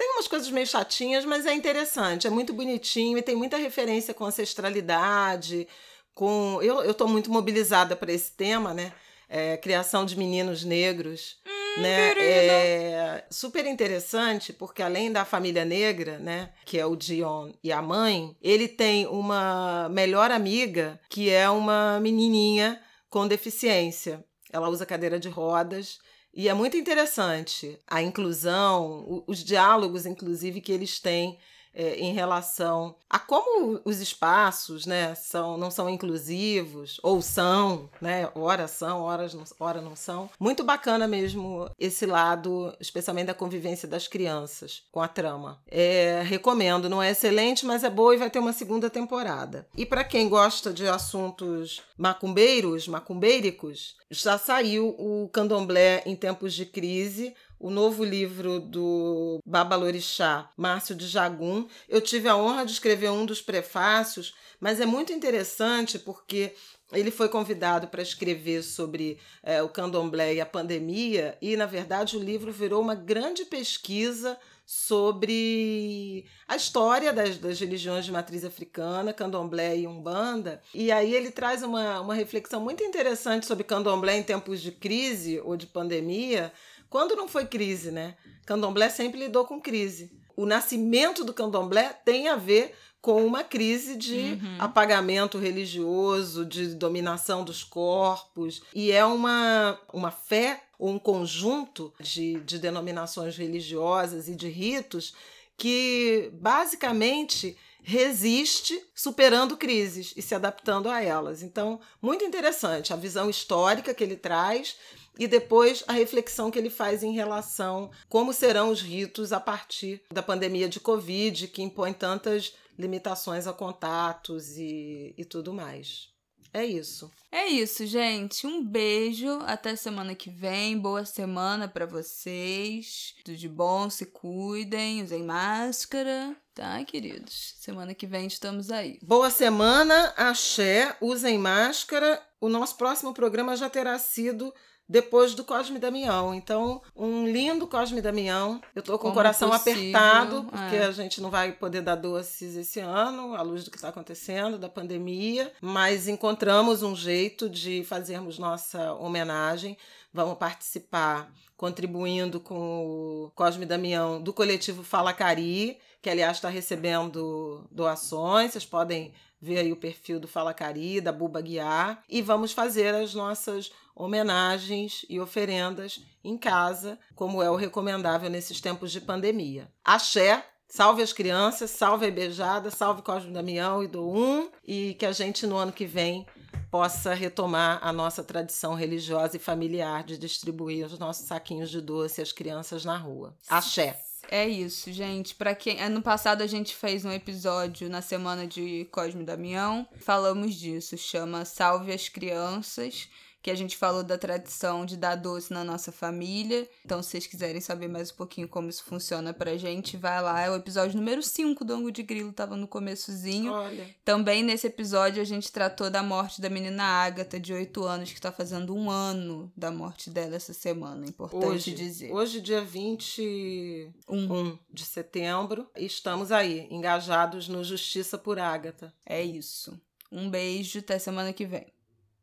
tem umas coisas meio chatinhas, mas é interessante, é muito bonitinho e tem muita referência com ancestralidade, com. Eu, tô muito mobilizada para esse tema, né? É, criação de meninos negros. Hum, né? É super interessante, porque além da família negra, né, que é o Dion e a mãe, ele tem uma melhor amiga que é uma menininha com deficiência. Ela usa cadeira de rodas e é muito interessante a inclusão, os diálogos, inclusive, que eles têm é, em relação a como os espaços né, são, não são inclusivos, ou são, né, ora são, horas não, ora não são. Muito bacana mesmo esse lado, especialmente da convivência das crianças com a trama. É, recomendo, não é excelente, mas é boa e vai ter uma segunda temporada. E para quem gosta de assuntos macumbeiros, macumbeiricos, já saiu o Candomblé em Tempos de Crise, o novo livro do Babalorixá, Márcio de Jagum. Eu tive a honra de escrever um dos prefácios, mas é muito interessante porque Ele foi convidado para escrever sobre é, o candomblé e a pandemia, e, na verdade, o livro virou uma grande pesquisa sobre a história das, das, religiões de matriz africana, candomblé e umbanda. E aí ele traz uma, uma reflexão muito interessante sobre candomblé em tempos de crise ou de pandemia, quando não foi crise, né? Candomblé sempre lidou com crise. O nascimento do candomblé tem a ver com uma crise de uhum. apagamento religioso, de dominação dos corpos, e é uma, uma fé ou um conjunto de, de denominações religiosas e de ritos que basicamente resiste superando crises e se adaptando a elas. Então, muito interessante a visão histórica que ele traz e depois a reflexão que ele faz em relação como serão os ritos a partir da pandemia de Covid, que impõe tantas limitações a contatos e, e tudo mais. É isso. É isso, gente. Um beijo. Até semana que vem. Boa semana para vocês. Tudo de bom. Se cuidem. Usem máscara. Tá, queridos? Semana que vem estamos aí. Boa semana. Axé. Usem máscara. O nosso próximo programa já terá sido depois do Cosme Damião. Então, um lindo Cosme Damião. Eu tô com Como o coração possível, apertado, porque é. a gente não vai poder dar doces esse ano, à luz do que está acontecendo, da pandemia, mas encontramos um jeito de fazermos nossa homenagem. Vamos participar contribuindo com o Cosme Damião do coletivo Fala Cari, que aliás está recebendo doações. Vocês podem ver aí o perfil do Fala Cari, da Buba Guiar, e vamos fazer as nossas homenagens e oferendas em casa, como é o recomendável nesses tempos de pandemia. Axé, salve as crianças, salve a beijada, salve Cosme Damião e do Um, e que a gente no ano que vem possa retomar a nossa tradição religiosa e familiar de distribuir os nossos saquinhos de doce às crianças na rua. Axé. É isso, gente. Para quem ano passado a gente fez um episódio na semana de Cosme Damião, falamos disso, chama Salve as Crianças que a gente falou da tradição de dar doce na nossa família. Então, se vocês quiserem saber mais um pouquinho como isso funciona pra gente, vai lá. É o episódio número 5 do Ango de Grilo, tava no começozinho. Olha. Também nesse episódio a gente tratou da morte da menina Ágata, de 8 anos, que tá fazendo um ano da morte dela essa semana. Importante hoje, dizer. Hoje, dia 21 um. de setembro, estamos aí, engajados no Justiça por Ágata. É isso. Um beijo, até semana que vem.